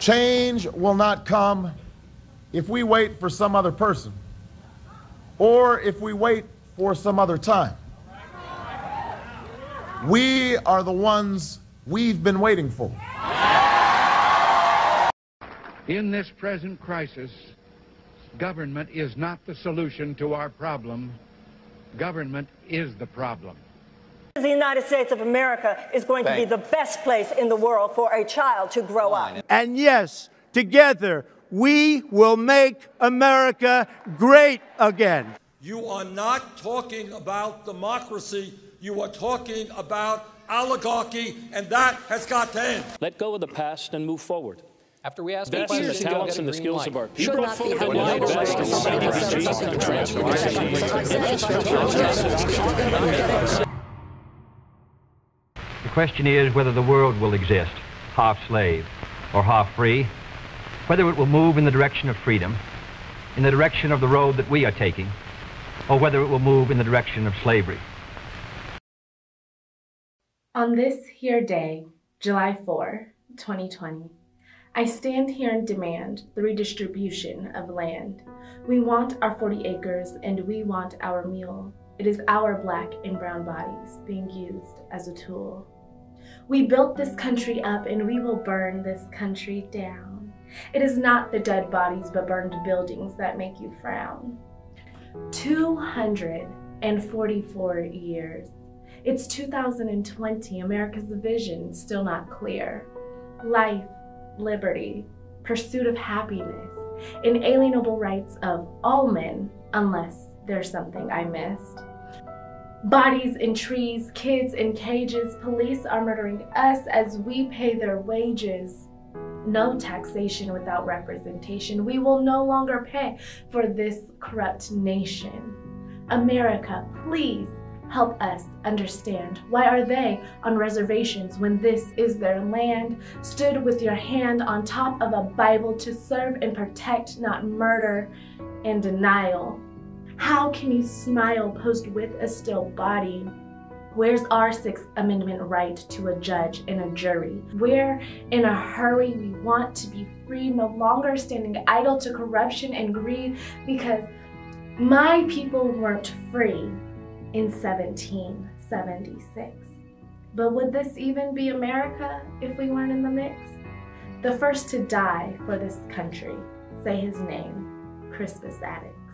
Change will not come if we wait for some other person or if we wait for some other time. We are the ones we've been waiting for. In this present crisis, government is not the solution to our problem. Government is the problem. The United States of America is going to be the best place in the world for a child to grow up. And yes, together we will make America great again. You are not talking about democracy. You are talking about oligarchy, and that has got to end. Let go of the past and move forward. After we asked Invest in the talents and the skills light. of our Should people. not be When you held invest in liable. transformation. The question is whether the world will exist, half slave or half free, whether it will move in the direction of freedom, in the direction of the road that we are taking, or whether it will move in the direction of slavery. On this here day, July 4, 2020, I stand here and demand the redistribution of land. We want our 40 acres and we want our mule. It is our black and brown bodies being used as a tool. We built this country up and we will burn this country down. It is not the dead bodies but burned buildings that make you frown. 244 years. It's 2020, America's vision still not clear. Life, liberty, pursuit of happiness, inalienable rights of all men, unless there's something I missed. Bodies in trees, kids in cages, police are murdering us as we pay their wages. No taxation without representation. We will no longer pay for this corrupt nation. America, please help us understand. Why are they on reservations when this is their land? Stood with your hand on top of a Bible to serve and protect, not murder and denial. How can you smile posed with a still body? Where's our Sixth Amendment right to a judge and a jury? We're in a hurry. We want to be free, no longer standing idle to corruption and greed because my people weren't free in 1776. But would this even be America if we weren't in the mix? The first to die for this country, say his name, Crispus Attucks.